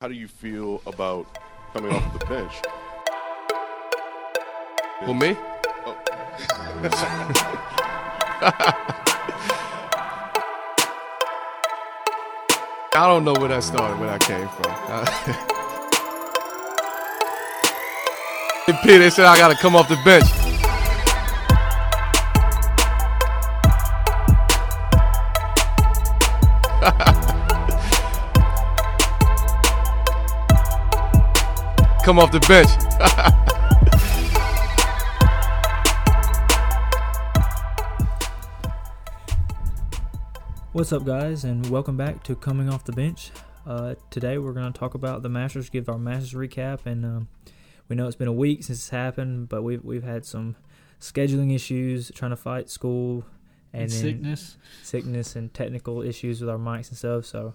How do you feel about coming off the bench? Well, me? Oh. I don't know where that started, where that came from. Peter said I got to come off the bench. come off the bench. What's up, guys, and welcome back to Coming Off the Bench. Uh, today, we're going to talk about the Masters, give our Masters recap, and um, we know it's been a week since it's happened, but we've we've had some scheduling issues, trying to fight school, and, And sickness. sickness and technical issues with our mics and stuff. So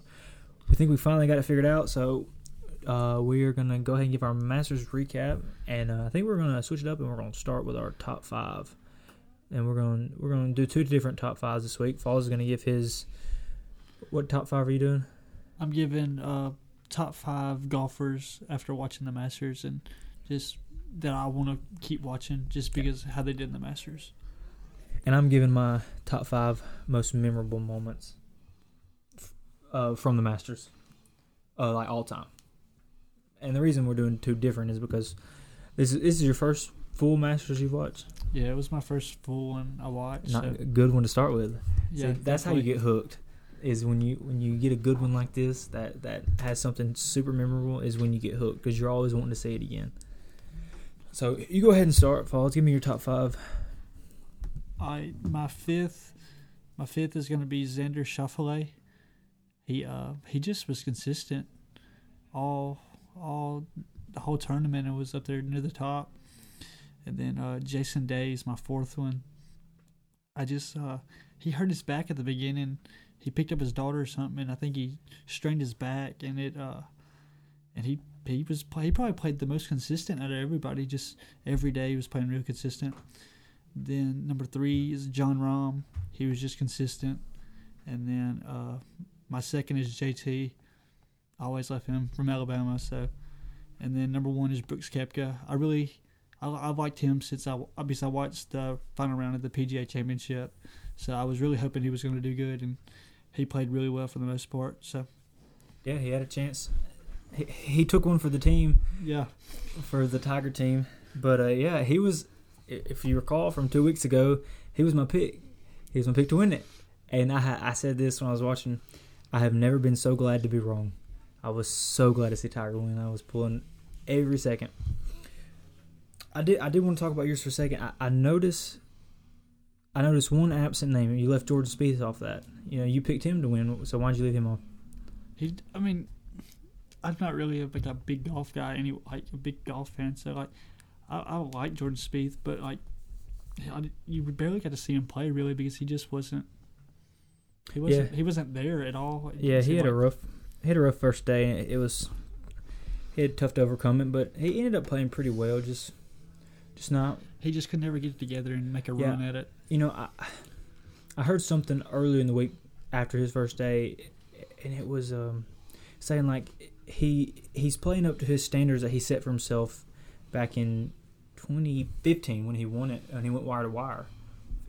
we think we finally got it figured out. So uh, we are gonna go ahead and give our Masters recap, and uh, I think we're gonna switch it up, and we're gonna start with our top five, and we're gonna we're gonna do two different top fives this week. Falls is gonna give his what top five are you doing? I'm giving uh, top five golfers after watching the Masters and just that I want to keep watching just because how they did in the Masters. And I'm giving my top five most memorable moments uh, from the Masters, uh, like all time. And the reason we're doing two different is because this is, this is your first full Masters you've watched. Yeah, it was my first full one I watched. Not so, a good one to start with. yeah, See, that's how you get hooked. Is when you when you get a good one like this that that has something super memorable. Is when you get hooked because you're always wanting to see it again. So you go ahead and start, Falls. Give me your top five. I my fifth, my fifth is gonna be Xander Schauffele. He uh he just was consistent, all all the whole tournament. It was up there near the top, and then uh Jason Day is my fourth one. I just uh he hurt his back at the beginning. He picked up his daughter or something, and I think he strained his back, and it uh and he he was play, he probably played the most consistent out of everybody. Just every day he was playing real consistent. Then number three is Jon Rahm. He was just consistent. And then uh, my second is JT. I always love him from Alabama. So, and then number one is Brooks Koepka. I really, I, I liked him since I obviously I watched the final round of the PGA Championship. So I was really hoping he was going to do good, and he played really well for the most part. So Yeah, he had a chance. He, he took one for the team, yeah, for the Tiger team. But uh, yeah, he was. If you recall from two weeks ago, he was my pick. He was my pick to win it. And I I said this when I was watching. I have never been so glad to be wrong. I was so glad to see Tiger win. I was pulling every second. I did. I did want to talk about yours for a second. I, I noticed. I noticed one absent name. You left Jordan Spieth off that. You know, you picked him to win. So why'd you leave him off? he. I mean, I'm not really a, like a big golf guy, any like a big golf fan. So like, I, I like Jordan Spieth, but like, I, did- you barely got to see him play really because he just wasn't. He wasn't. He wasn't there at all. It Yeah, he had a rough, had a rough first day. and It was, he had tough to overcome it, but he ended up playing pretty well. Just, just not, He just could never get it together and make a Yeah. run at it. you know, I, I heard something earlier in the week after his first day, and it was um, saying like he he's playing up to his standards that he set for himself back in 2015 when he won it and he went wire to wire.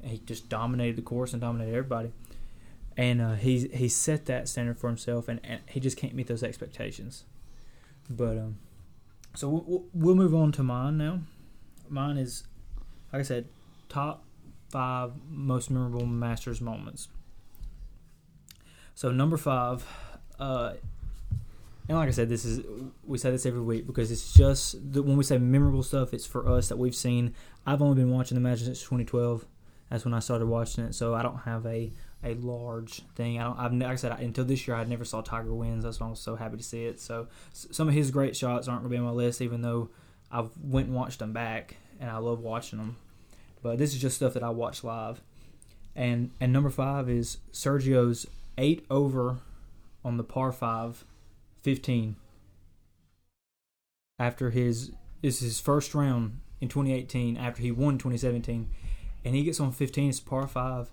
And he just dominated the course and dominated everybody. And uh, he's he set that standard for himself, and, and he just can't meet those expectations. But um, so we'll- we'll, we'll move on to mine now. Mine is, like I said, top five most memorable Masters moments. So number five, uh, and like I said, this is we say this every week because it's just the, when we say memorable stuff, it's for us that we've seen. I've only been watching the Masters since 2012. That's when I started watching it, so I don't have a a large thing. I don't. I've like I said I, until this year, I never saw Tiger wins. That's why I was so happy to see it. So some of his great shots aren't going to be on my list, even though I've went and watched them back, and I love watching them. But this is just stuff that I watch live. And and number five is Sergio's eight over on the par five, 15. After his is his first round in 2018 after he won 2017, and he gets on 15. It's par five,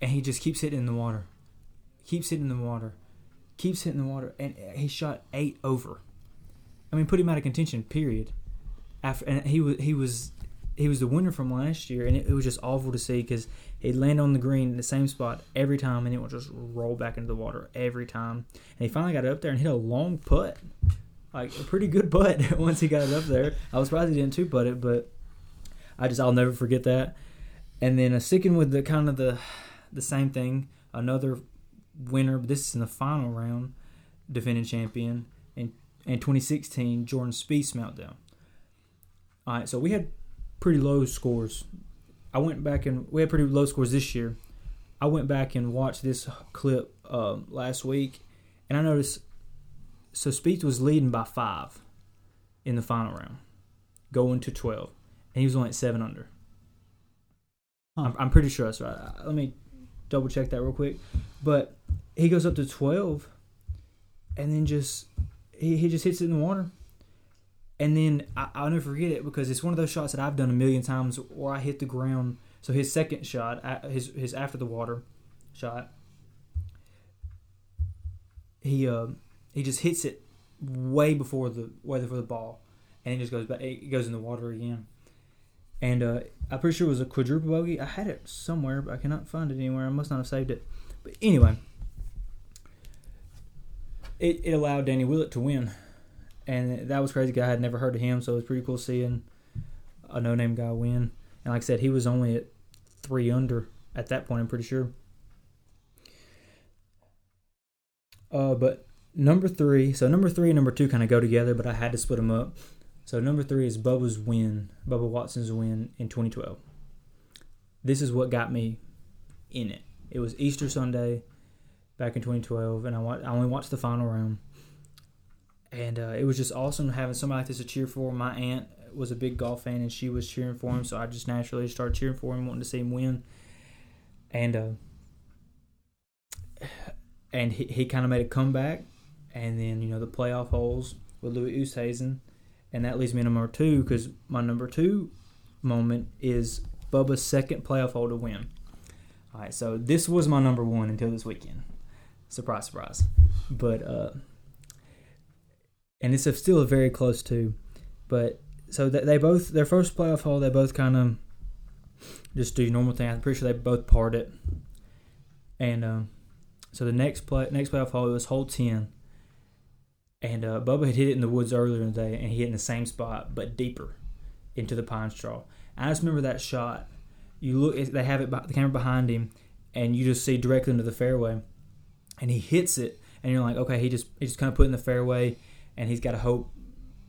and he just keeps hitting in the water, keeps hitting in the water, keeps hitting the water, and he shot eight over. I mean, put him out of contention. Period. After and he was he was he was the winner from last year, and it, it was just awful to see because he'd land on the green in the same spot every time, and it would just roll back into the water every time. And he finally got up there and hit a long putt, like a pretty good putt. once he got it up there, I was surprised he didn't two putt it, but I just I'll never forget that. And then uh, sticking with the kind of the the same thing, another winner. This is in the final round, defending champion in in 2016, Jordan Spieth meltdown. All right, so we had pretty low scores. I went back and we had pretty low scores this year. I went back and watched this clip um, last week, and I noticed so Spieth was leading by five in the final round, going to 12, and he was only at seven under. Huh. I'm, I'm pretty sure that's right. Uh, Let me double check that real quick. But he goes up to 12, and then just he, he just hits it in the water. And then I, I'll never forget it because it's one of those shots that I've done a million times where I hit the ground. So his second shot, his his after the water shot, he uh, he just hits it way before the way before the ball, and it just goes back. It goes in the water again. And uh, I'm pretty sure it was a quadruple bogey. I had it somewhere, but I cannot find it anywhere. I must not have saved it. But anyway, it, it allowed Danny Willett to win, and that was crazy. 'cause I had never heard of him, so it was pretty cool seeing a no-name guy win. And like I said, he was only at three under at that point. I'm pretty sure. Uh, but number three, so number three and number two kind of go together, but I had to split them up. So number three is Bubba's win, Bubba Watson's win in 2012. This is what got me in it. It was Easter Sunday back in 2012, and I, wa- I only watched the final round. And uh, it was just awesome having somebody like this to cheer for. My aunt was a big golf fan, and she was cheering for him, so I just naturally started cheering for him, wanting to see him win. And uh, and he, he kind of made a comeback, and then you know the playoff holes with Louis Oosthuizen, and that leads me to number two because my number two moment is Bubba's second playoff hole to win. All right, so this was my number one until this weekend. Surprise, surprise. But uh, and it's still a very close two. But so they, both their first playoff hole they both kind of just do normal thing. I'm pretty sure they both part it. And um, so the next play next playoff hole was hole ten. And uh, Bubba had hit it in the woods earlier in the day, and he hit in the same spot but deeper into the pine straw. I just remember that shot. You look, they have it, the camera behind him, and you just see directly into the fairway, and he hits it, and you're like, okay, he just he just kind of put in the fairway, and he's got to hope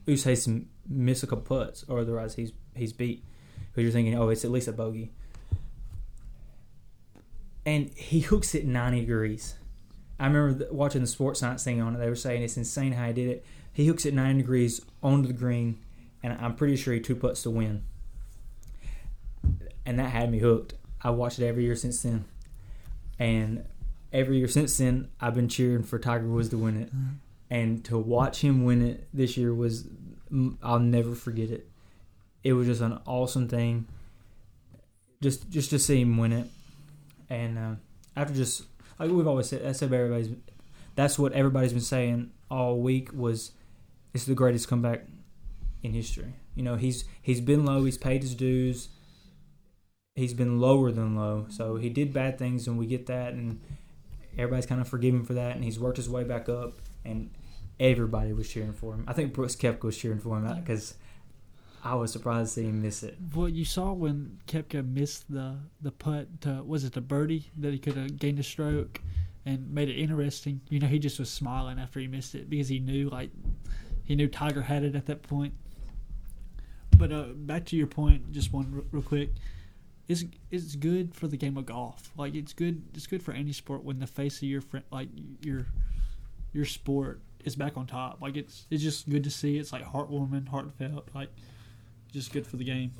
Oosthuizen miss a couple putts, or otherwise he's he's beat. Because you're thinking, oh, it's at least a bogey, and he hooks it 90 degrees. I remember watching the sports science thing on it. They were saying it's insane how he did it. He hooks it 90 degrees onto the green, and I'm pretty sure he two putts to win. And that had me hooked. I watched it every year since then, and every year since then, I've been cheering for Tiger Woods to win it. And to watch him win it this year was, mm, I'll never forget it. It was just an awesome thing. Just just to see him win it, and uh, after just like we've always said, that's what everybody's. That's what everybody's been saying all week was, it's the greatest comeback in history. You know, he's he's been low, he's paid his dues. He's been lower than low, so he did bad things, and we get that, and everybody's kind of forgiven for that, and he's worked his way back up, and everybody was cheering for him. I think Brooks Koepka was cheering for him because I was surprised to see him miss it. What you saw when Koepka missed the the putt to was it the birdie that he could have gained a stroke and made it interesting. You know, he just was smiling after he missed it because he knew like he knew Tiger had it at that point. But uh, back to your point, just one r- real quick. It's it's good for the game of golf. Like it's good it's good for any sport when the face of your friend like your your sport is back on top. Like it's it's just good to see. It's like heartwarming, heartfelt. Like just good for the game.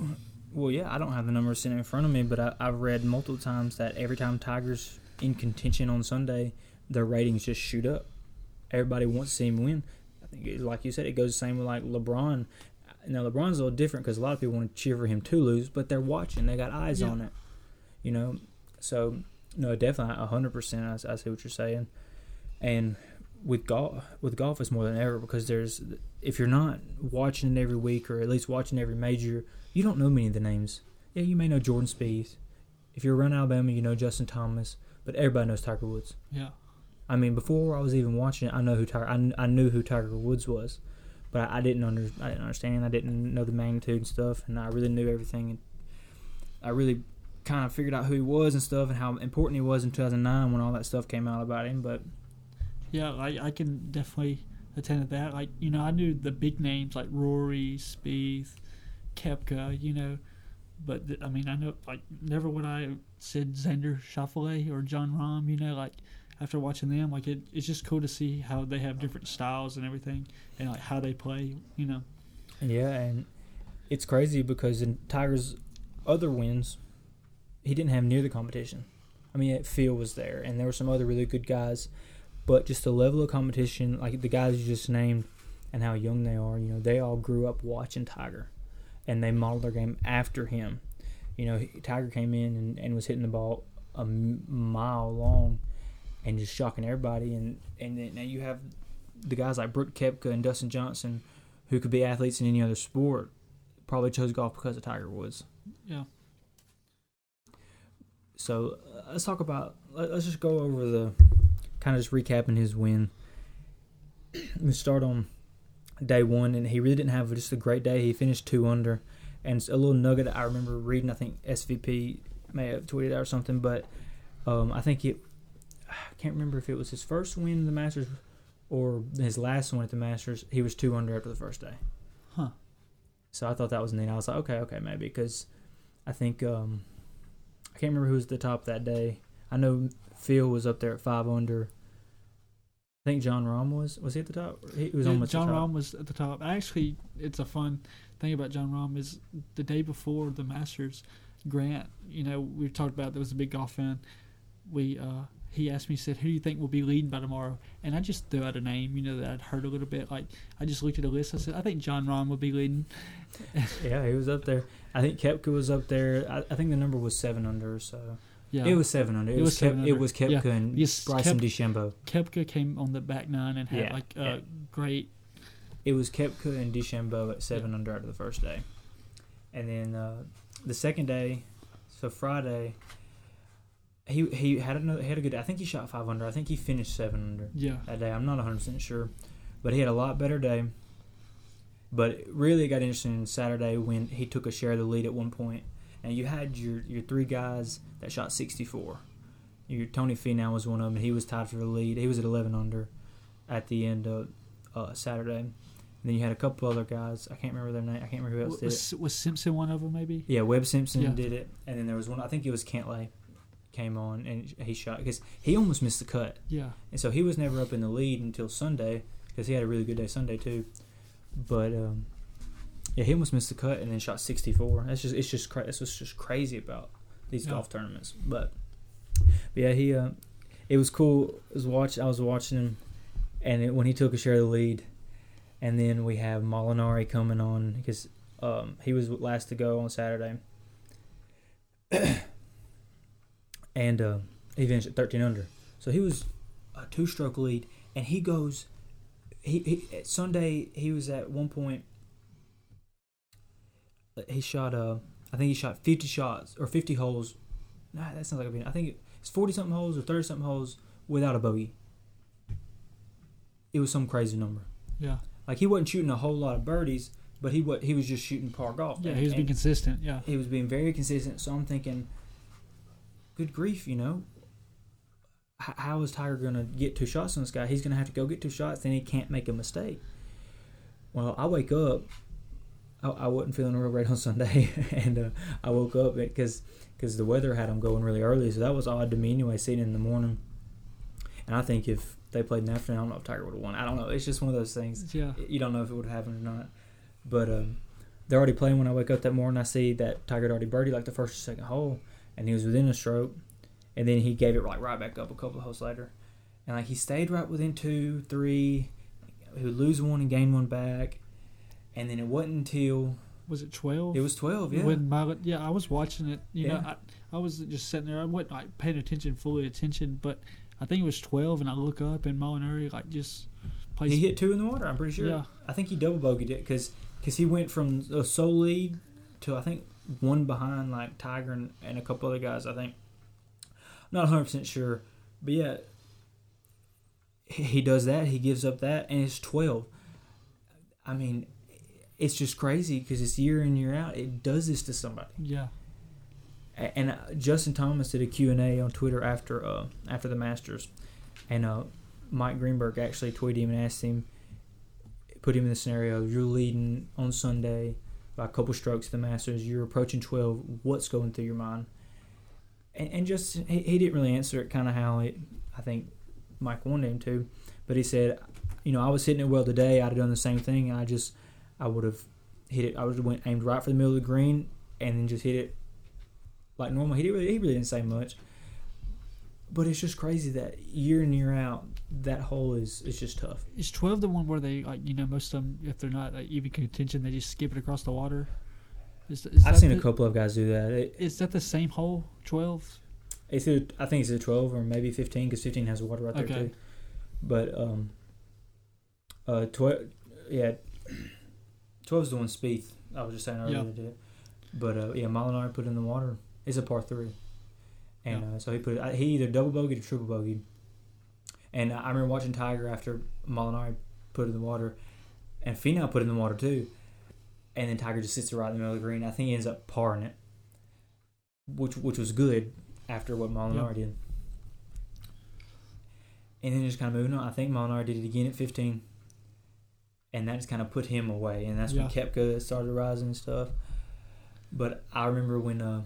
Well, yeah, I don't have the numbers sitting in front of me, but I, I've read multiple times that every time Tigers in contention on Sunday, their ratings just shoot up. Everybody wants to see him win. I think, like you said, it goes the same with like LeBron. Now LeBron's a little different because a lot of people want to cheer for him to lose, but they're watching. They got eyes Yeah. on it, you know. So no, definitely a hundred percent. I I see what you're saying, and with golf with golf it's more than ever because there's if you're not watching it every week or at least watching every major, you don't know many of the names. Yeah, you may know Jordan Spieth. If you're around Alabama, you know Justin Thomas, but everybody knows Tiger Woods. Yeah. I mean, before I was even watching it, I know who Tiger. I, I knew who Tiger Woods was, but I, I didn't under I didn't understand. I didn't know the magnitude and stuff, and I really knew everything. And I really kind of figured out who he was and stuff, and how important he was in 2009 when all that stuff came out about him. But Yeah, I, I can definitely attend to that. Like, you know, I knew the big names like Rory, Spieth, Koepka, you know, but th- I mean, I know like never would I said Xander Schauffele or Jon Rahm, you know, like after watching them, like it, it's just cool to see how they have different styles and everything, and like how they play, you know. Yeah, and it's crazy because in Tiger's other wins, he didn't have near the competition. I mean, Phil was there, and there were some other really good guys, but just the level of competition, like the guys you just named, and how young they are, you know, they all grew up watching Tiger, and they modeled their game after him. You know, Tiger came in and, and was hitting the ball a mile long, and just shocking everybody, and and then now you have the guys like Brooke Koepka and Dustin Johnson who could be athletes in any other sport, probably chose golf because of Tiger Woods. Yeah. So uh, let's talk about. let- Let's just go over the kind of just recapping his win. We start on day one, and he really didn't have just a great day. He finished two under, and it's a little nugget that I remember reading. I think SVP may have tweeted out or something, but um, I think it. I can't remember if it was his first win in the Masters or his last one at the Masters. He was two under after the first day. Huh. So I thought that was neat. I was like, okay, okay, maybe because I think um, I can't remember who was at the top that day. I know Phil was up there at five under. I think Jon Rahm was. Was he at the top? He was Yeah, almost John at the top. Rahm was at the top. Actually, it's a fun thing about Jon Rahm is the day before the Masters, Grant. You know, we've talked about there was a big golf fan. We uh, he asked me, he said, "Who do you think will be leading by tomorrow?" And I just threw out a name, you know, that I'd heard a little bit. Like I just looked at a list. I said, "I think Jon Rahm will be leading." Yeah, he was up there. I think Koepka was up there. I, I think the number was seven under. Or so Yeah, it was seven under. It, It was, Kep, it was Koepka Yeah. and Yes, Bryson Kep- DeChambeau. Koepka came on the back nine and had Yeah, like a yeah. great. It was Koepka and DeChambeau at seven under after the first day, and then uh, the second day, so Friday. He he had another he had a good. I think he shot five under. I think he finished seven under Yeah, that day. I'm not 100 percent sure, but he had a lot better day. But it really got interesting Saturday when he took a share of the lead at one point, and you had your your three guys that shot 64. Your Tony Finau was one of them. and He was tied for the lead. He was at 11 under at the end of uh, Saturday. And then you had a couple other guys. I can't remember their name. I can't remember who else did it. was, was Simpson one of them? Maybe. Yeah, Webb Simpson Yeah. did it, and then there was one. I think it was Cantlay came on and he shot because he almost missed the cut. Yeah, And so he was never up in the lead until Sunday because he had a really good day Sunday too. But um, yeah, he almost missed the cut and then shot 64. That's just it's just cra- that's what's just crazy about these Yeah. golf tournaments. But, but yeah, he uh, it was cool. I was watch I was watching him, and it, when he took a share of the lead, and then we have Molinari coming on because um, he was last to go on Saturday. and uh, he finished at 13 under. So he was a two stroke lead, and he goes. He, he Sunday he was at one point. He shot uh I think he shot fifty shots or fifty holes. Nah, that sounds like a bit. I think it's forty something holes or thirty something holes without a bogey. It was some crazy number. yeah, Like he wasn't shooting a whole lot of birdies, but he wa he was just shooting par golf. yeah. And- He was being consistent. Yeah, he was being very consistent. So I'm thinking, good grief, you know, H- how is Tiger going to get two shots on this guy? He's going to have to go get two shots, then he can't make a mistake. Well, I wake up. I, I wasn't feeling real great on Sunday, and uh, I woke up because because the weather had him going really early, so that was odd to me anyway. Seeing it in the morning, and I think if they played in the afternoon, I don't know if Tiger would have won. I don't know. It's just one of those things yeah, you don't know if it would have happened or not. But um, they're already playing when I wake up that morning. I see that Tiger had already birdied like the first or second hole, and he was within a stroke, and then he gave it like right back up a couple of holes later, and like he stayed right within two, three. He would lose one and gain one back, and then it wasn't until was it twelve? it was twelve. Yeah, When Milot, yeah, I was watching it. You know, I, I was just sitting there. I wasn't like paying attention, fully attention, but I think it was twelve, and I look up and Molinari like just plays. He hit two in the water. I'm pretty sure. Yeah. I think he double bogeyed it because because he went from a sole lead to I think one behind like Tiger and, and a couple other guys. I think. Not 100 percent sure, but yeah, he he does that. He gives up that, and it's 12. I mean, it's just crazy because it's year in year out. It does this to somebody. Yeah, and uh, Justin Thomas did a Q&A on Twitter after uh, after the Masters, and uh, Mike Greenberg actually tweeted him and asked him, put him in the scenario: you're leading on Sunday by a couple strokes at the Masters, you're approaching 12. What's going through your mind? And, and just he, he didn't really answer it, kind of how it, I think Mike wanted him to, but he said, you know, I was hitting it well today. I'd have done the same thing. I just I would have hit it. I would have went aimed right for the middle of the green and then just hit it like normal. He didn't really, he really didn't say much, but it's just crazy that year in year out, that hole is is just tough. is twelve the one where they like you know most of them if they're not like, even contention they just skip it across the water. Is, is I've seen the, a couple of guys do that. It, Is that the same hole? Twelve. it's either, I think it's a twelve or maybe fifteen because fifteen has water right there too. But um, uh, twelve, yeah, twelve's the one Spieth. I was just saying earlier Yeah. did. But uh, yeah, Molinari put in the water. It's a par three, and uh, so he put it, he either double bogeyed or triple bogeyed. And I remember watching Tiger after Molinari put in the water, and Finau put in the water too. And then Tiger just sits right in the middle of the green. I think he ends up parring it, which which was good after what Molinari did. And then just kind of moving on. I think Molinari did it again at 15. And that just kind of put him away. And that's when Yeah. Koepka started rising and stuff. But I remember when uh,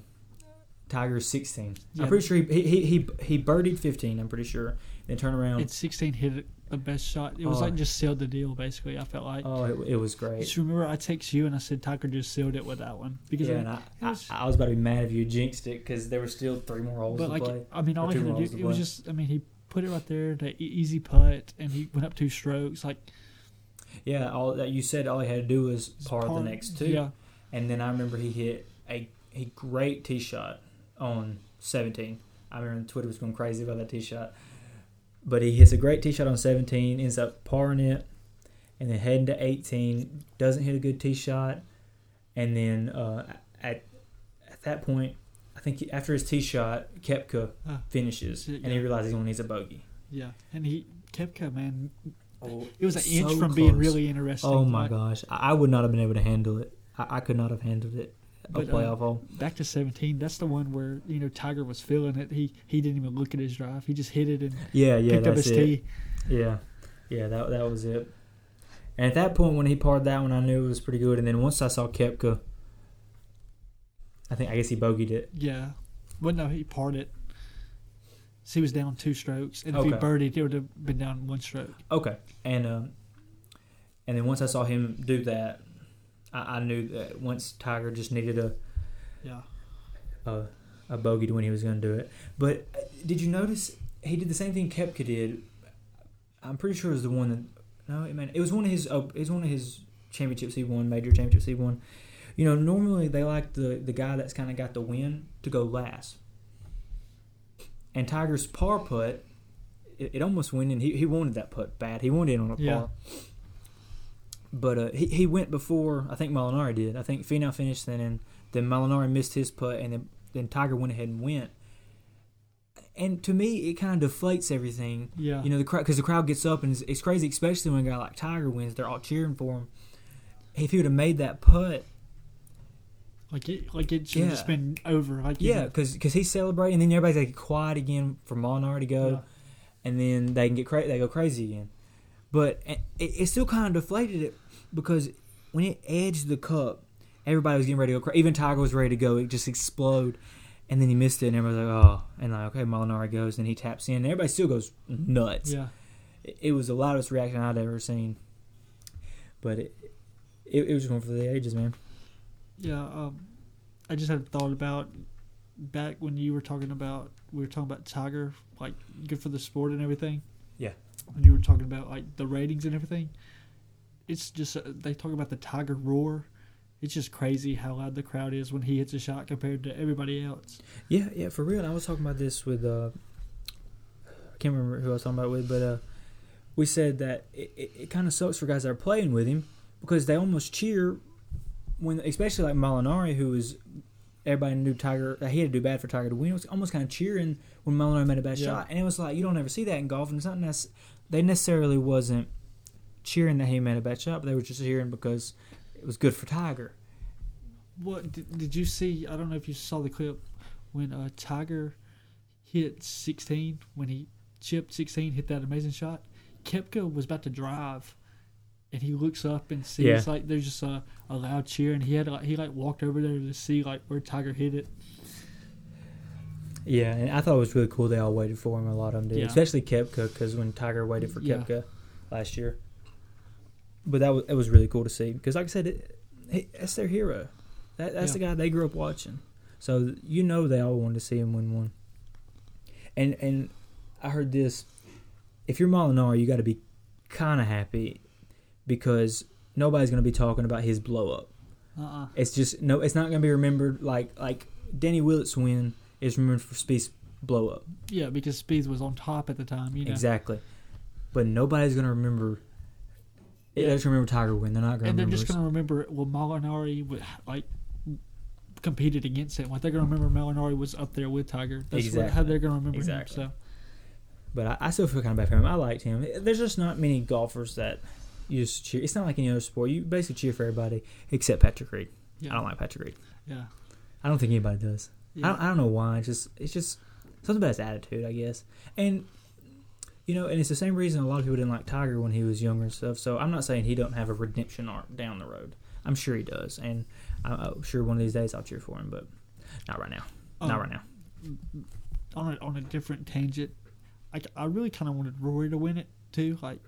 Tiger was 16. Yeah. I'm pretty sure he, he, he, he birdied 15, I'm pretty sure. Then turned around. It's sixteen hit the best shot. It was Oh. like just sealed the deal basically. I felt like. oh, it, it was great. Just remember, I text you and I said Tiger just sealed it with that one because. Yeah, I- and I, it I, was- I was about to be mad if you jinxed it because there were still three more holes but to like, play. I mean, all he had to do, to it was just. I mean, he put it right there, the easy putt, and he went up two strokes. Like Yeah, all that you said, all he had to do was par, par- the next two. Yeah, And then I remember he hit a, a great tee shot on 17. I remember Twitter was going crazy about that tee shot. But he hits a great tee shot on 17, ends up parring it, and then heading to 18, doesn't hit a good tee shot. And then uh, at at that point, I think he, after his tee shot, Koepka Ah. finishes, Yeah. and he realizes he only needs a bogey. yeah, and he Koepka man, Oh, it was an so inch from being really interesting. Oh my Like, gosh, I I would not have been able to handle it. I, I could not have handled it. A But, uh, playoff hole. Back to seventeen. That's the one where you know Tiger was feeling it. He he didn't even look at his drive. He just hit it and Yeah, yeah, picked up his it. tee. Yeah, yeah, that that was it. And at that point, when he parred that one, I knew it was pretty good. And then once I saw Koepka, I think I guess he bogeyed it. Yeah. Well, no, he parred it. He was down two strokes, and if he birdied, he would have been down one stroke. Okay, and um, and then once I saw him do that, I, I knew that once Tiger just needed a Yeah. a, a bogey to when he was going to do it. But uh, did you notice he did the same thing Koepka did? I'm pretty sure it was the one that no, it man, it was one of his. Oh, it was one of his championships he won, major championships he won. You know, normally they like the the guy that's kind of got the win to go last. And Tiger's par putt, it, it almost went in. He he wanted that putt bad. He wanted it on a Yeah. par. But uh, he he went before I think Molinari did. I think Finau finished then, and then Molinari missed his putt, and then then Tiger went ahead and went. And to me, it kind of deflates everything. Yeah. You know, the crowd because the crowd gets up and it's, it's crazy, especially when a guy like Tiger wins. They're all cheering for him. If he would have made that putt, like it, like it should have just been over. Like yeah, because he's celebrating, and then everybody's like quiet again for Molinari to go, Yeah. and then they can get cra- they go crazy again. But it, it still kind of deflated it because when it edged the cup, everybody was getting ready to go. Cra- Even Tiger was ready to go. It just explode, and then he missed it, and everybody's like, "Oh!" And like, okay, Molinari goes, and he taps in, and everybody still goes nuts. yeah. It, it was the loudest reaction I'd ever seen. But it, it, it was one for the ages, man. Yeah, um, I just had a thought about back when you were talking about we were talking about Tiger, like good for the sport and everything. Yeah. When you were talking about like the ratings and everything, it's just uh, they talk about the Tiger roar. It's just crazy how loud the crowd is when he hits a shot compared to everybody else. Yeah, yeah, for real. And I was talking about this with uh, I can't can't remember who I was talking about with, but uh, we said that it, it, it kind of sucks for guys that are playing with him because they almost cheer when, especially like Molinari, who was everybody knew Tiger. He had to do bad for Tiger to win. It was almost kind of cheering when Molinari made a bad Yeah. shot, and it was like you don't ever see that in golf, and it's not necess- they necessarily wasn't cheering that he made a bad shot, but they were just cheering because it was good for Tiger. What did, did you see? I don't know if you saw the clip when uh, Tiger hit 16 when he chipped 16, hit that amazing shot. Koepka was about to drive, and he looks up and sees Yeah. like there's just a, a loud cheer, and he had like, he like walked over there to see like where Tiger hit it. Yeah, and I thought it was really cool. They all waited for him. A lot of them did, Yeah. especially Koepka, because when Tiger waited for Yeah. Last year. But that was it was really cool to see because, like I said, it, it, that's their hero. That, that's the guy they grew up watching. So you know they all wanted to see him win one. And and I heard this: if you're Molinari, you got to be kind of happy because nobody's going to be talking about his blow up. Uh-uh. It's just no. It's not going to be remembered like like Danny Willett's win is remembered for Spieth's blow up. Yeah, because Speed was on top at the time. You know, Exactly. But nobody's going to remember. Yeah. They're just remember Tiger win. They're not going to and they're just gonna remember well Molinari would like competed against him. Like they're gonna remember Molinari was up there with Tiger. That's what, how they're gonna remember Exactly. him. So But I, I still feel kind of bad for him. I liked him. There's just not many golfers that you just cheer. It's not like any other sport. You basically cheer for everybody except Patrick Reed. yeah, I don't like Patrick Reed. yeah, I don't think anybody does. yeah. I, don't, I don't know why. It's just it's just something about his attitude, I guess. And you know, and it's the same reason a lot of people didn't like Tiger when he was younger and stuff. So I'm not saying he don't have a redemption arc down the road. I'm sure he does, and I'm sure one of these days I'll cheer for him, but not right now. not Um, right now. on a, on a different tangent, I, I really kind of wanted Rory to win it too. Like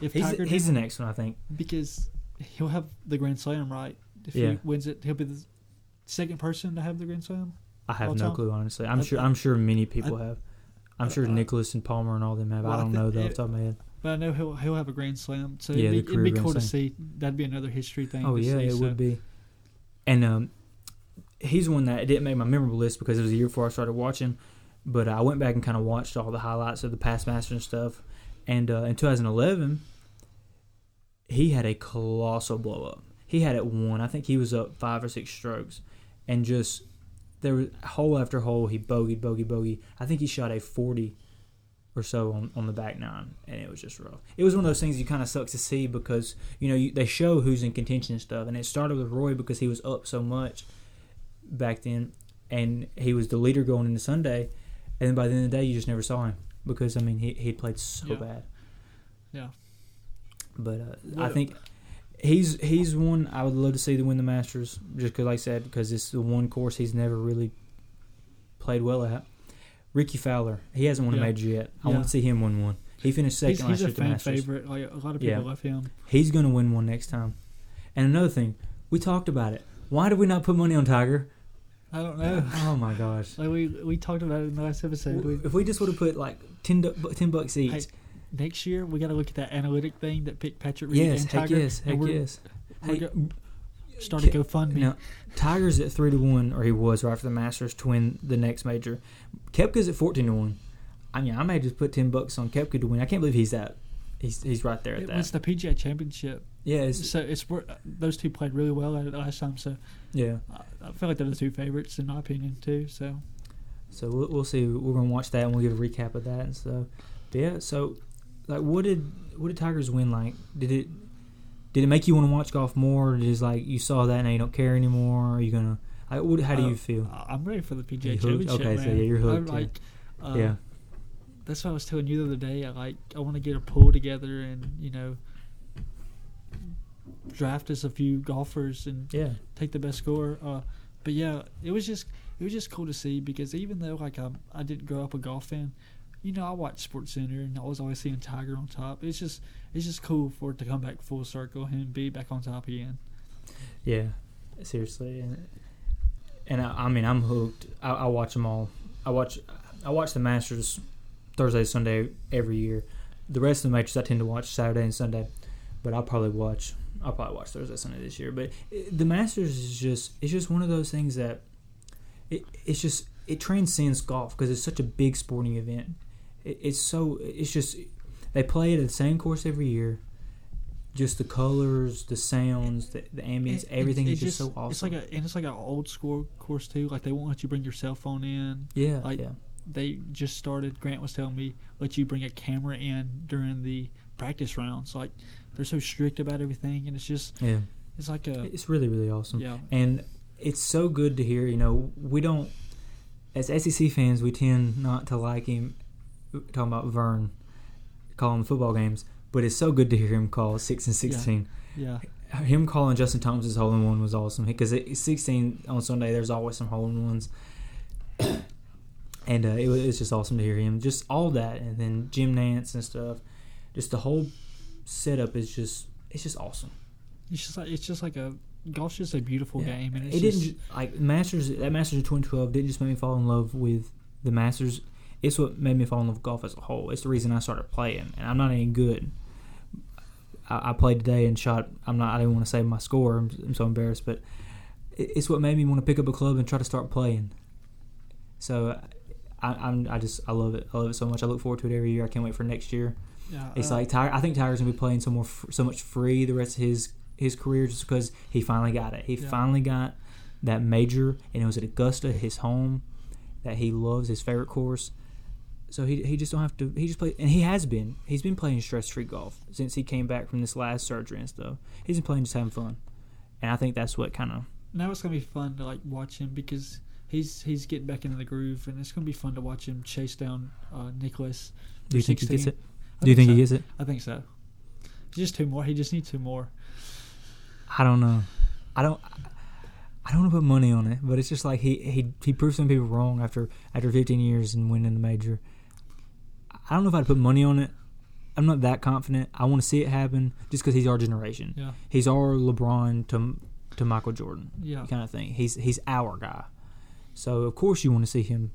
if He's Tiger he's the next one, I think. because he'll have the Grand Slam right. If Yeah. he wins it, he'll be the second person to have the Grand Slam. I have no time? clue, honestly. I'm I- sure. I'm sure many people have. I'm I- sure I- Nicklaus and Palmer and all them have. Well, I I don't thi- know though off the top of my head. But I know he'll he'll have a Grand Slam, so Yeah, it'd, be, it'd be Grand cool to see. That'd be another history thing. Oh to yeah, see, it so. would be. And um, he's one that didn't make my memorable list because it was a year before I started watching. But I went back and kind of watched all the highlights of the past Masters and stuff. And uh, in 2011, he had a colossal blow up. He had it one. I think he was up five or six strokes, and just there was hole after hole. He bogeyed, bogey, bogey. I think he shot a 40 or so on, on the back nine, and it was just rough. It was one of those things you kind of sucks to see because you know you, they show who's in contention and stuff, and it started with Roy because he was up so much back then, and he was the leader going into Sunday, and then by the end of the day you just never saw him because I mean he he played so Yeah. bad. Yeah. But uh, I think he's he's one I would love to see to win the Masters just because, like I said, because it's the one course he's never really played well at. Rickie Fowler, he hasn't won Yeah. a major yet. I Yeah. want to see him win one. He finished second He's, last he's year at the fan Masters. favorite. Like a lot of people Yeah. love him. He's going to win one next time. And another thing, we talked about it. Why did we not put money on Tiger? I don't know. Oh my gosh! Like we we talked about it in the last episode. We, If we just would have put like 10, 10 bucks each, Hey, next year we got to look at that analytic thing that picked Patrick Reed yes, and heck Tiger. yes, and heck we're, yes. We're Hey, go, start a GoFundMe. Now, Tiger's at three to one, or he was right after the Masters to win the next major. Koepka's at fourteen to one. I mean, I may just put ten bucks on Koepka to win. I can't believe he's that. He's he's right there at it that. was the PGA Championship, yeah, it's, so it's those two played really well at it last time. So yeah. I, I feel like they're the two favorites in my opinion too. So So we'll, we'll see. We're gonna watch that and we'll give a recap of that and stuff. But yeah. So, like, what did what did Tigers win like? Did it did it make you want to watch golf more? Or just like you saw that and now you don't care anymore? Are you gonna? Like, what, how do Uh, you feel? I- I'm ready for the PGA? Championship. Okay, so man. yeah, you're hooked, I'm yeah. like, uh, yeah. That's what I was telling you the other day. I like I want to get a pool together and you know draft us a few golfers and Yeah. take the best score. Uh, but yeah, it was just it was just cool to see because even though like I'm, I didn't grow up a golf fan, you know I watch Sports Center and I was always seeing Tiger on top. It's just it's just cool for it to come back full circle and be back on top again. Yeah, seriously, and I, I mean I'm hooked. I, I watch them all. I watch I watch the Masters Thursday, Sunday every year. The rest of the majors I tend to watch Saturday and Sunday, but I'll probably watch I'll probably watch Thursday, Sunday this year. But it, the Masters is just it's just one of those things that it it's just it transcends golf because it's such a big sporting event, it, it's so it's just they play it at the same course every year. Just the colors, the sounds, the, the ambience, It- everything it is just, so awesome. It's like a and it's like an old school course too. Like they won't let you bring your cell phone in. yeah, like- yeah, They just started. Grant was telling me let you bring a camera in during the practice rounds. Like they're so strict about everything, and it's just yeah. it's like a It's really really awesome. yeah. and it's so good to hear. You know, we don't as SEC fans we tend not to like him talking about Verne calling the football games, but it's so good to hear him call six and sixteen. Yeah, Him calling Justin Thomas's hole in one was awesome because at sixteen on Sunday there's always some hole in ones. And uh, it was it's just awesome to hear him, just all that, and then Jim Nantz and stuff. Just the whole setup is just it's just awesome. it's just like it's just like a golf's just a beautiful Yeah. game, and it's it just, didn't ju- like Masters. That Masters of 2012 didn't just make me fall in love with the Masters. It's what made me fall in love with golf as a whole. It's the reason I started playing, and I'm not any good. I, I played today and shot. I'm not. I didn't want to say my score. I'm, I'm so embarrassed, but it, it's what made me want to pick up a club and try to start playing. So. I, I'm. I just. I love it. I love it so much. I look forward to it every year. I can't wait for next year. yeah, It's uh, like Tiger. I think Tiger's gonna be playing so more, so much free the rest of his his career just because he finally got it. He Yeah. finally got that major, and it was at Augusta, his home, that he loves, his favorite course. So he he just don't have to. He just play, and he has been. He's been playing stress free golf since he came back from this last surgery and stuff. He's been playing just having fun, and I think that's what kind of now it's gonna be fun to like watch him because he's he's getting back into the groove, and it's gonna be fun to watch him chase down uh, Nicklaus. Do you think he gets it? I Do you think so. he gets it? I think so. Just two more. He just needs two more. I don't know. I don't. I don't want to put money on it, but it's just like he he he proved some people wrong after after 15 years and winning the major. I don't know if I'd put money on it. I'm not that confident. I want to see it happen just because he's our generation. Yeah, He's our LeBron to to Michael Jordan yeah. kind of thing. He's he's our guy. So of course you want to see him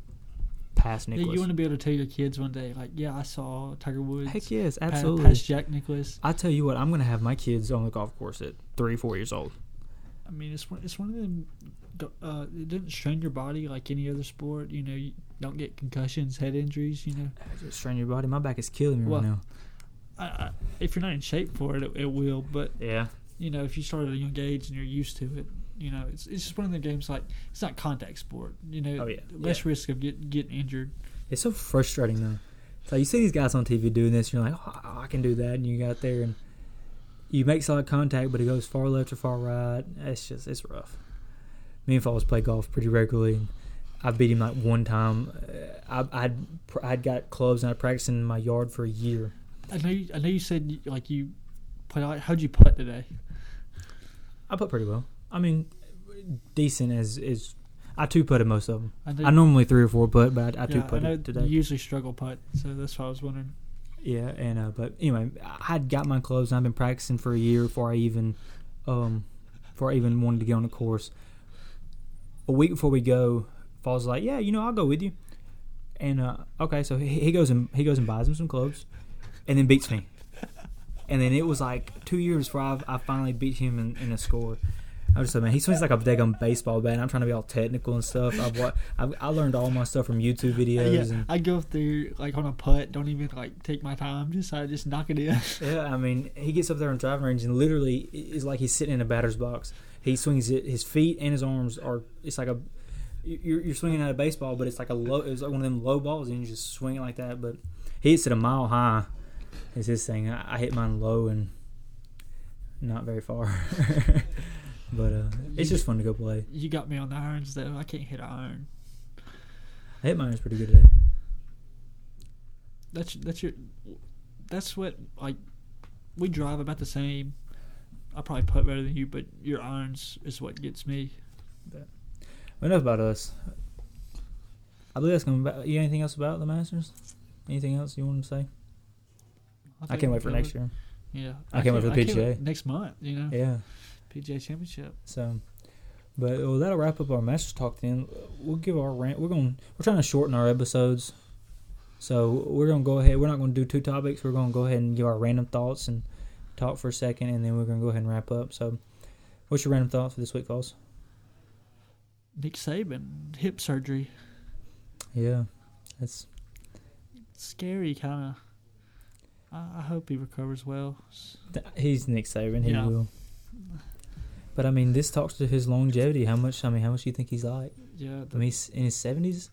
pass Yeah, Nicklaus. you want to be able to tell your kids one day, like, yeah, I saw Tiger Woods Heck yes, absolutely. pass Jack Nicklaus. I tell you what, I'm gonna have my kids on the golf course at three, four years old. I mean, it's one, it's one of them. Uh, it doesn't strain your body like any other sport. You know, you don't get concussions, head injuries. You know, Just strain your body. My back is killing me Well, right now. I, I, if you're not in shape for it, it, it will. But Yeah. you know, if you start at a young age and you're used to it, you know, it's it's just one of the games like it's not contact sport. You know, Oh, yeah. less Yeah. risk of get, getting injured. It's so frustrating though. So you see these guys on TV doing this, and you're like, oh, I can do that, and you got there and you make solid contact, but it goes far left or far right. It's just it's rough. Me and Falls play golf pretty regularly. I beat him like one time. Uh, I, I'd I'd got clubs and I practiced in my yard for a year. I know. You, I know you said like you put. How'd you putt today? I put pretty well. I mean, decent as is. I two putted most of them. I, I normally three or four putt, but I, I two yeah, know putted today. you usually struggle putt, so that's why I was wondering. Yeah, and uh, but anyway, I had got my clubs and I've been practicing for a year before I even, um, before I even wanted to get on the course. A week before we go, Falls like, yeah, you know, I'll go with you. And uh, okay, so he, he goes and he goes and buys him some clubs, and then beats me. And then it was like two years before I, I finally beat him in, in a score. I was just like, man, he swings like a daggum baseball bat. I'm trying to be all technical and stuff. I've, wa- I've I learned all my stuff from YouTube videos. yeah, and I go through like on a putt. Don't even like take my time. Just I just knock it in. Yeah, I mean, he gets up there on driving range and literally is like he's sitting in a batter's box. He swings it. His feet and his arms are. It's like a. You're, you're swinging at a baseball, but it's like a low. It's like one of them low balls, and you just swing it like that. But he hits it a mile high. Is his thing. I, I hit mine low and not very far. but uh, it's just fun to go play. You got me on the irons though. I can't hit an iron. I hit mine pretty good today. That's that's your. That's what like. We drive about the same. I probably putt better than you, but your irons is what gets me. Enough about us. I believe that's going to. You anything else about the Masters? Anything else you want to say? I think can't wait for next year. Yeah, I can't wait for the PGA. next month. You know, Yeah. PGA Championship. So, but well, that'll wrap up our Masters talk. Then we'll give our rant. We're going. We're trying to shorten our episodes, so we're gonna go ahead. We're not going to do two topics. We're going to go ahead and give our random thoughts and talk for a second, and then we're going to go ahead and wrap up. So, what's your random thoughts for this week, Falls? Nick Saban hip surgery. Yeah, that's scary, kind of. I, I hope he recovers well. He's Nick Saban. He Yeah. will. But I mean, this talks to his longevity. How much? I mean, how much do you think he's like? Yeah, I mean, he's in his seventies,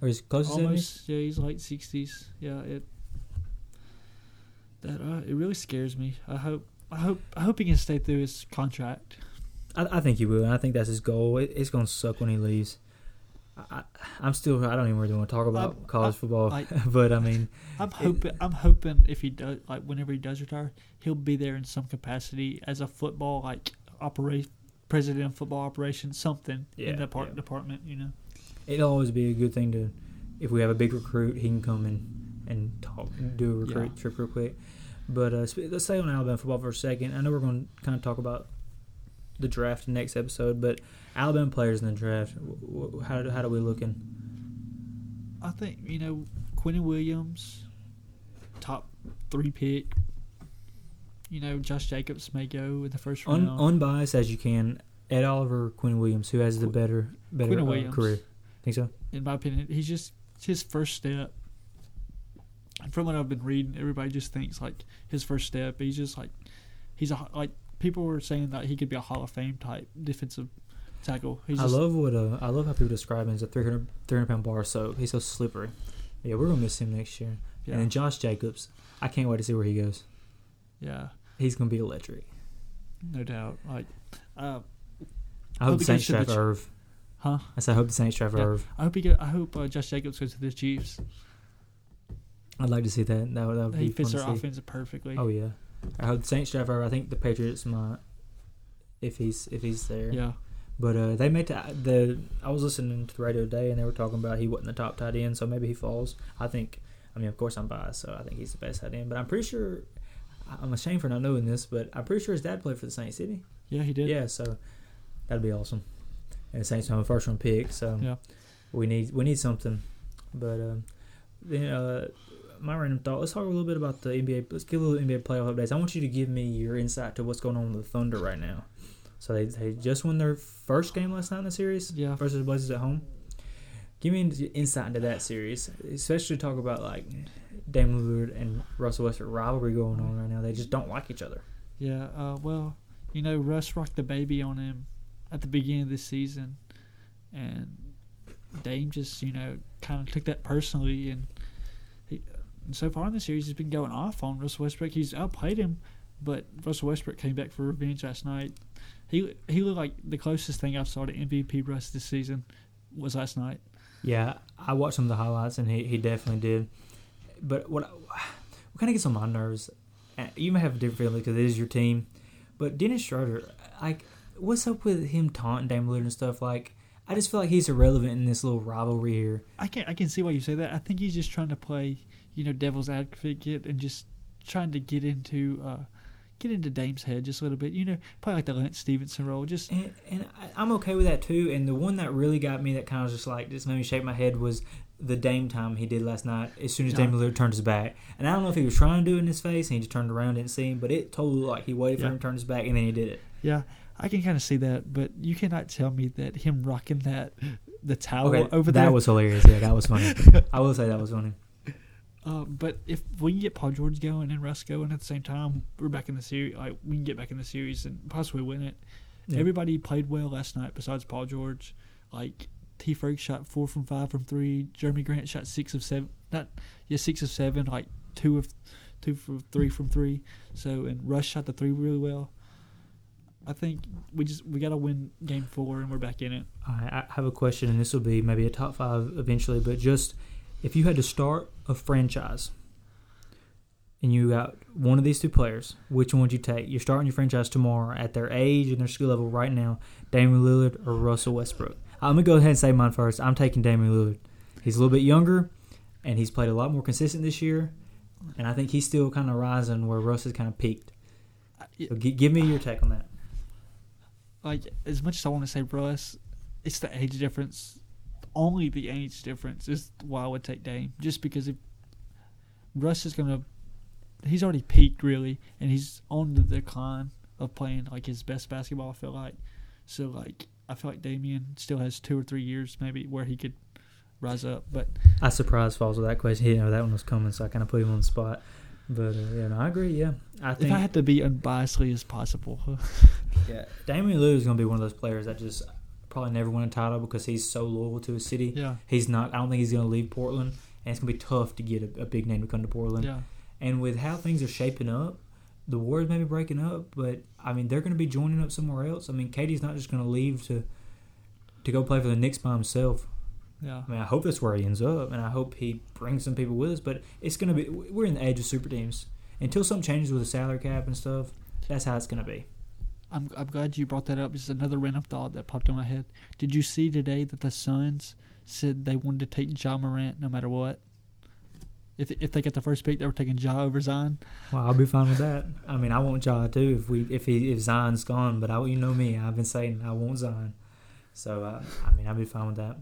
or his close to seventies. Yeah, he's like sixties. Yeah, it. That uh, it really scares me. I hope. I hope. I hope he can stay through his contract. I, I think he will. and I think that's his goal. It, it's gonna suck when he leaves. I, I, I'm still. I don't even really want to talk about Um, college I- football, like- but I mean, I'm hoping. I'm hoping if he does, like, whenever he does retire, he'll be there in some capacity as a football, like, operate, president of football operations, something Yeah, in the part, yeah. department. You know. it'll always be a good thing to, if we have a big recruit, he can come and and talk, do a recruit Yeah. trip real quick. But uh, let's stay on Alabama football for a second. I know we're going to kind of talk about the draft the next episode, but Alabama players in the draft, wh- wh- how do, how do we looking? I think you know Quinnen Williams, top three pick. You know Josh Jacobs may go in the first Un, round. unbiased as you can, Ed Oliver, Quinn Williams, who has the better better uh, career? Think so? in my opinion, he's just his first step. And from what I've been reading, everybody just thinks like his first step. He's just like he's a like people were saying that he could be a Hall of Fame type defensive tackle. He's I just, love what uh, I love how people describe him as a 300, 300 pound bar soap. He's so slippery. Yeah, we're gonna miss him next year. yeah, And then Josh Jacobs, I can't wait to see where he goes. yeah, He's gonna be electric. no doubt. Like, uh, I hope Hope the he Saints the draft Irv. huh? I said I hope the Saints draft Yeah. Irv. I hope he go, I hope uh, Josh Jacobs goes to the Chiefs. I'd like to see that. That would, that would He be fits fun their to offense perfectly. Oh yeah, I hope the Saints draft Irv. I think the Patriots might, if he's if he's there. yeah, But uh, they made the, the. I was listening to the radio today, and they were talking about he wasn't the top tight end, so maybe he falls. I think. I mean, of course, I'm biased, so I think he's the best tight end. But I'm pretty sure. I'm ashamed for not knowing this, but I'm pretty sure his dad played for the Saints City. yeah, he did. Yeah, so that'd be awesome. And the Saints have a first round pick, so Yeah. we need we need something. But um, then uh, my random thought. Let's talk a little bit about the NBA. Let's give a little NBA playoff updates. I want you to give me your insight to what's going on with the Thunder right now. So they they just won their first game last night in the series Yeah. versus the Blazers at home. Give me insight into that series, especially talk about like Dame Lillard and Russell Westbrook rivalry going on right now. They just don't like each other. Yeah, uh, well, you know, Russ rocked the baby on him at the beginning of this season, and Dame just, you know, kind of took that personally, and, he, and so far in the series, he's been going off on Russell Westbrook. He's outplayed him, but Russell Westbrook came back for revenge last night. He he looked like the closest thing I've saw to MVP Russ this season was last night. Yeah, I watched some of the highlights, and he, he definitely did. But what what kind of gets on my nerves? You may have a different feeling because it is your team, but Dennis Schroeder, like, what's up with him taunting Dame Lillard and stuff? Like, I just feel like he's irrelevant in this little rivalry here. I can I can see why you say that. I think he's just trying to play, you know, devil's advocate and just trying to get into uh, get into Dame's head just a little bit. You know, play like the Lance Stephenson role. Just And, and I- I'm okay with that too. And the one that really got me that kind of just like just made me shake my head was the Dame time he did last night. As soon as Dame Lillard turned his back, and I don't know if he was trying to do it in his face and he just turned around didn't see him, but it totally like he waited for him to turn his back and then he did it. yeah, I can kind of see that. But you cannot tell me that him rocking that the towel Okay, over that there. That was hilarious. Yeah, that was funny. I will say that was funny. Uh, but if we can get Paul George going and Russ going at the same time, we're back in the series. Like we can get back in the series and possibly win it. Yeah. Everybody played well last night besides Paul George. Like T. Ferg shot four from five from three. Jerami Grant shot six of seven. Not yeah, six of seven. Like two of two for three from three. So and Russ shot the three really well. I think we just we gotta win game four and we're back in it. I, I have a question, and this will be maybe a top five eventually, but just if you had to start a franchise and you got one of these two players, which one would you take? You're starting your franchise tomorrow at their age and their skill level right now, Damian Lillard or Russell Westbrook. I'm gonna go ahead and say mine first. I'm taking Damian Lillard. He's a little bit younger, and he's played a lot more consistent this year, and I think he's still kind of rising where Russ has kind of peaked. So gi- give me your take on that. like as much as I want to say Russ, it's the age difference. Only the age difference is why I would take Dame. Just because if Russ is gonna, he's already peaked really, and he's on the decline of playing like his best basketball. I feel like, so like I feel like Damian still has two or three years maybe where he could rise up. But I surprised Falls with that question. He didn't know that one was coming, so I kind of put him on the spot. But uh, yeah, no, I agree. Yeah, I if I had to be unbiasedly as possible, yeah, Damian Lillard is going to be one of those players that just probably never win a title because he's so loyal to his city. yeah, He's not. I don't think he's going to leave Portland, and it's going to be tough to get a, a big name to come to Portland. yeah, And with how things are shaping up, the Warriors may be breaking up, but I mean they're going to be joining up somewhere else. I mean, KD's not just going to leave to to go play for the Knicks by himself. yeah. I mean, I hope that's where he ends up, and I hope he brings some people with us. But it's going to be we're in the age of super teams until something changes with the salary cap and stuff. That's how it's going to be. I'm I'm glad you brought that up. Just another random thought that popped in my head. Did you see today that the Suns said they wanted to take Ja Morant no matter what? If if they get the first pick, they were taking Ja over Zion. Well, I'll be fine with that. I mean, I want Ja too if we if he if Zion's gone. But I, you know me, I've been saying I want Zion. So uh, I mean, I'd be fine with that.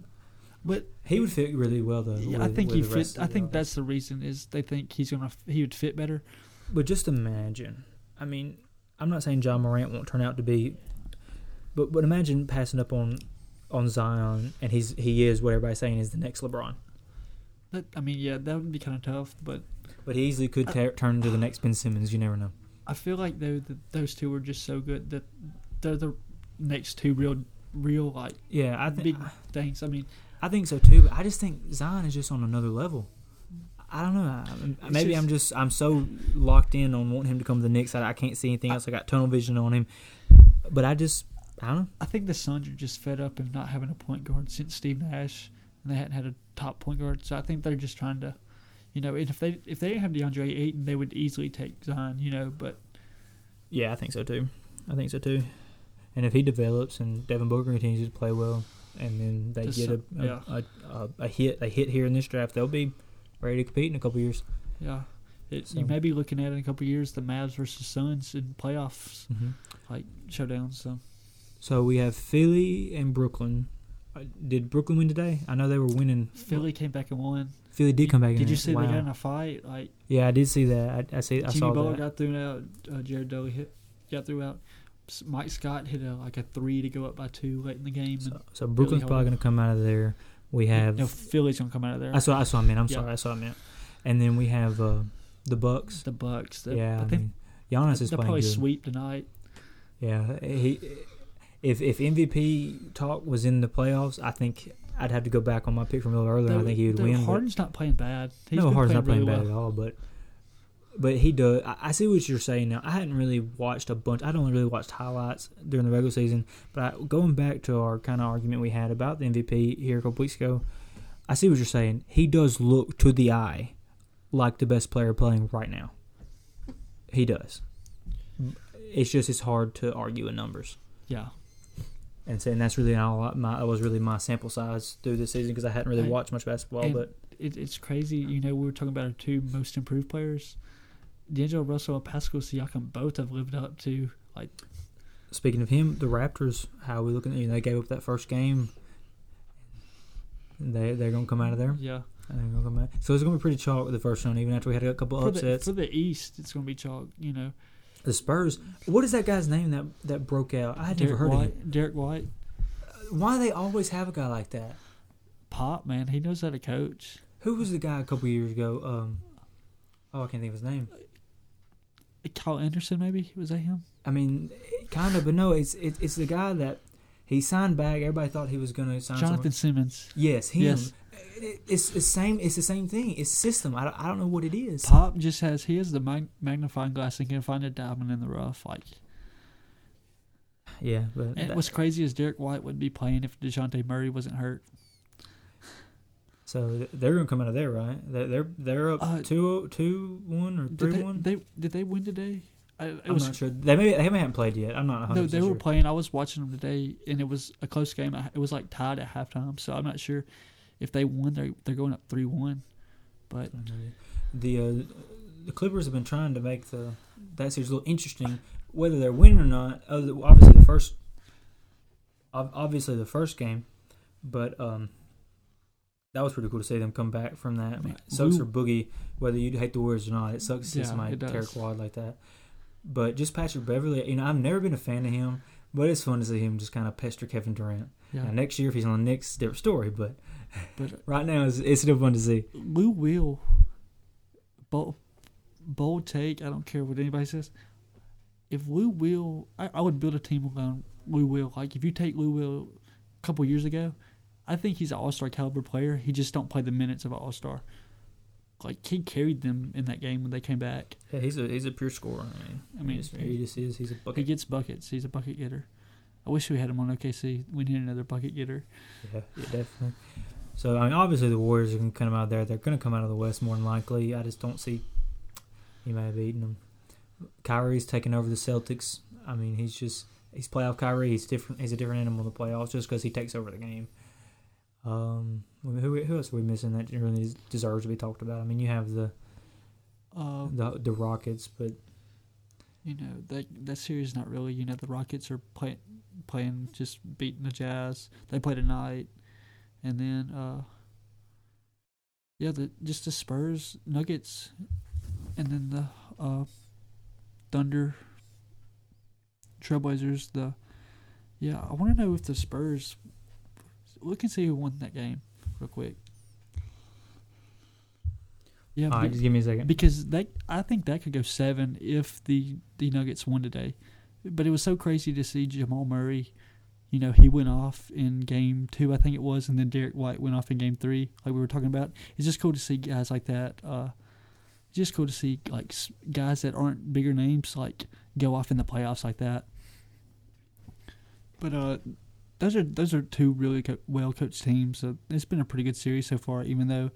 But He would fit really well though. yeah, I think he fit. I think that's the reason is they think he's gonna he would fit better. But just imagine. I mean, I'm not saying Ja Morant won't turn out to be, but but imagine passing up on on Zion and he's he is what everybody's saying is the next LeBron. That I mean, yeah, that would be kind of tough. But But he easily could ta- turn into the next Ben Simmons. You never know. I feel like though that those two are just so good that they're the next two real real like Yeah, I think big things. I mean, I think so too. But I just think Zion is just on another level. I don't know. I, maybe just- I'm just I'm so locked in on wanting him to come to the Knicks. I, I can't see anything else. I got tunnel vision on him. But I just I don't know. I think the Suns are just fed up of not having a point guard since Steve Nash, and they hadn't had a top point guard. So I think they're just trying to, you know, and if they if they didn't have DeAndre Ayton, they would easily take Zion, you know. But Yeah, I think so too. I think so too. And if he develops and Devin Booker continues to play well, and then they Just get a a, yeah. a, a, a hit a hit here in this draft, they'll be ready to compete in a couple years. yeah, it, So- you may be looking at in a couple of years the Mavs versus Suns in playoffs Mm-hmm. like showdowns. So So we have Philly and Brooklyn. Uh, Did Brooklyn win today? I know they were winning. Philly came back and won. Philly did come back. Did you see wow. they got in a fight? Like Yeah, I did see that. I, I see. I Jimmy saw Butler that. got thrown out. Uh, Jared Dudley hit got threw out. Mike Scott hit a like a three to go up by two late in the game. So, so Brooklyn's probably going to come out of there. We have. no, Philly's gonna come out of there. I saw. I saw. I meant. I'm Yeah. sorry. I saw. I meant. And then we have uh, the Bucks. the Bucks. The, yeah, I I think mean, Giannis is playing probably good. sweep tonight. Yeah, he. If if MVP talk was in the playoffs, I think I'd have to go back on my pick from a little earlier. I think he would win. Harden's not playing bad. He's no, Harden's not playing really bad well. at all, but but he does. I, I see what you're saying now. I hadn't really watched a bunch. I don't really watched highlights during the regular season, but I, going back to our kind of argument we had about the MVP here a couple weeks ago, I see what you're saying. He does look to the eye like the best player playing right now. He does. It's just it's hard to argue in numbers. Yeah, And saying that's really all my that was really my sample size through this season because I hadn't really watched much basketball. and- But it, it's crazy. You know, we were talking about our two most improved players. D'Angelo Russell and Pascal Siakam both have lived up to like Speaking of him, the Raptors, how are we looking? At, You know, they gave up that first game. They they're gonna come out of there. yeah. They're gonna come out. So it's gonna be pretty chalk with the first round, even after we had a couple For the, upsets. for the East, it's gonna be chalk. You know, the Spurs. What is that guy's name that that broke out? I had never Derrick heard of him. Derrick White, Why do they always have a guy like that? Pop man, he knows how to coach. Who was the guy a couple years ago? Um, oh, I can't think of his name. Kyle Anderson, maybe was that him? I mean, kind of, but no, it's it, it's the guy that he signed back. Everybody thought he was gonna sign. Jonathan somewhere. Simmons. Yes, him. Yes. It- It's the same. It's the same thing. It's system. I don't, I don't know what it is. Pop just has he has the mag- magnifying glass and can find a diamond in the rough. Like, Yeah, but and that- what's crazy is Derrick White would be playing if Dejounte Murray wasn't hurt. so they're gonna come out of there, right? They're they're, they're up Uh, two two one or Did three they, one. they did they win today? I, it I'm was not sure. They may they haven't played yet. I'm not. 100 no, they were sure. playing. I was watching them today, and it was a close game. It was like tied at halftime, so I'm not sure if they won. they're they're going up three one, but The uh, the Clippers have been trying to make the that series a little interesting, whether they're winning or not. Obviously the first, obviously the first game, but um, that was pretty cool to see them come back from that. Sucks for Boogie, whether you hate the Warriors or not. It sucks to see somebody tear quad like that. But just Patrick Beverley, you know, I've never been a fan of him, but it's fun to see him just kind of pester Kevin Durant. yeah, Now, next year, if he's on the Knicks, different story. But But Right now, it's, it's still fun to see. Lou Will, bold, bold take. I don't care what anybody says. If Lou Will, I, I would build a team around um, Lou Will. Like if you take Lou Will a couple years ago, I think he's an All Star caliber player. He just don't play the minutes of an All Star. Like he carried them in that game when they came back. Yeah, he's a he's a pure scorer. I mean, I mean, he just, he just is. He's a bucket. He gets buckets. He's a bucket getter. I wish we had him on OKC. We need another bucket getter. Yeah, yeah, definitely. So I mean, obviously the Warriors are going to come out there. They're going to come out of the West more than likely. I just don't see he may have beating them. Kyrie's taking over the Celtics. I mean, he's just he's playoff Kyrie. He's different. He's a different animal in the playoffs just because he takes over the game. Um, who who else are we missing that really deserves to be talked about? I mean, you have the Uh, the the Rockets, but you know that that series not really. You know the Rockets are playing playing just beating the Jazz. They play tonight, and then uh, yeah, the just the Spurs, Nuggets, and then the uh, Thunder, Trailblazers. The yeah, I want to know if the Spurs. We can see who won that game, real quick. Yeah, all right, just give me a second. because that I think that could go seven if the the Nuggets won today. But it was so crazy to see Jamal Murray. You know, he went off in game two, I think it was, and then Derrick White went off in game three, like we were talking about. It's just cool to see guys like that. Uh, just cool to see like guys that aren't bigger names like go off in the playoffs like that. But uh, those are those are two really co- well coached teams. So it's been a pretty good series so far, even though.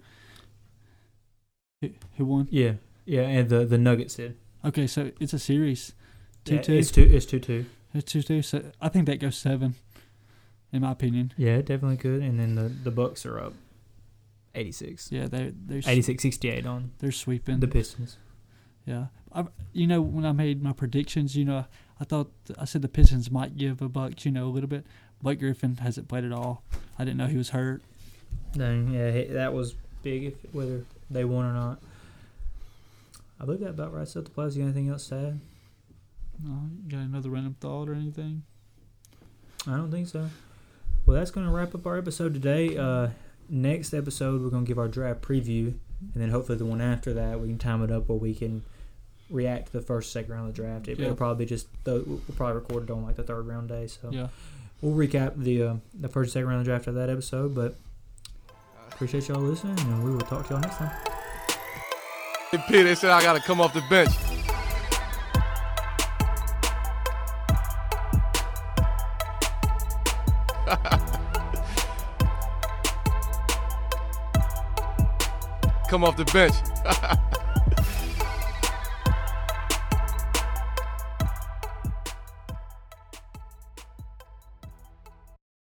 Who, who won? yeah, yeah, and the the Nuggets did. Okay, so it's a series. Two Yeah, two. It's two. It's two two. It's two two. So I think that goes seven, in my opinion. Yeah, it definitely could. And then the the Bucks are up 86. Yeah, they they're 86 68 on they're sweeping. the Pistons. yeah, I, you know when I made my predictions, you know I thought I said the Pistons might give a Bucks, you know, a little bit. Blake Griffin hasn't played at all. I didn't know he was hurt. Dang, yeah, that was big. If whether they won or not, I believe that about writes up the playoffs. You got anything else to add? No, you got another random thought or anything? I don't think so. Well, that's going to wrap up our episode today. Uh, next episode, we're going to give our draft preview, and then hopefully the one after that, we can time it up where we can react to the first, second round of the draft. It, Yeah. will probably just the, we'll probably record it on like the third round day. So Yeah. we'll recap the uh, the first, second round of the draft of that episode. But appreciate y'all listening, and we will talk to y'all next time. Hey, P, they said I gotta come off the bench. Come off the bench.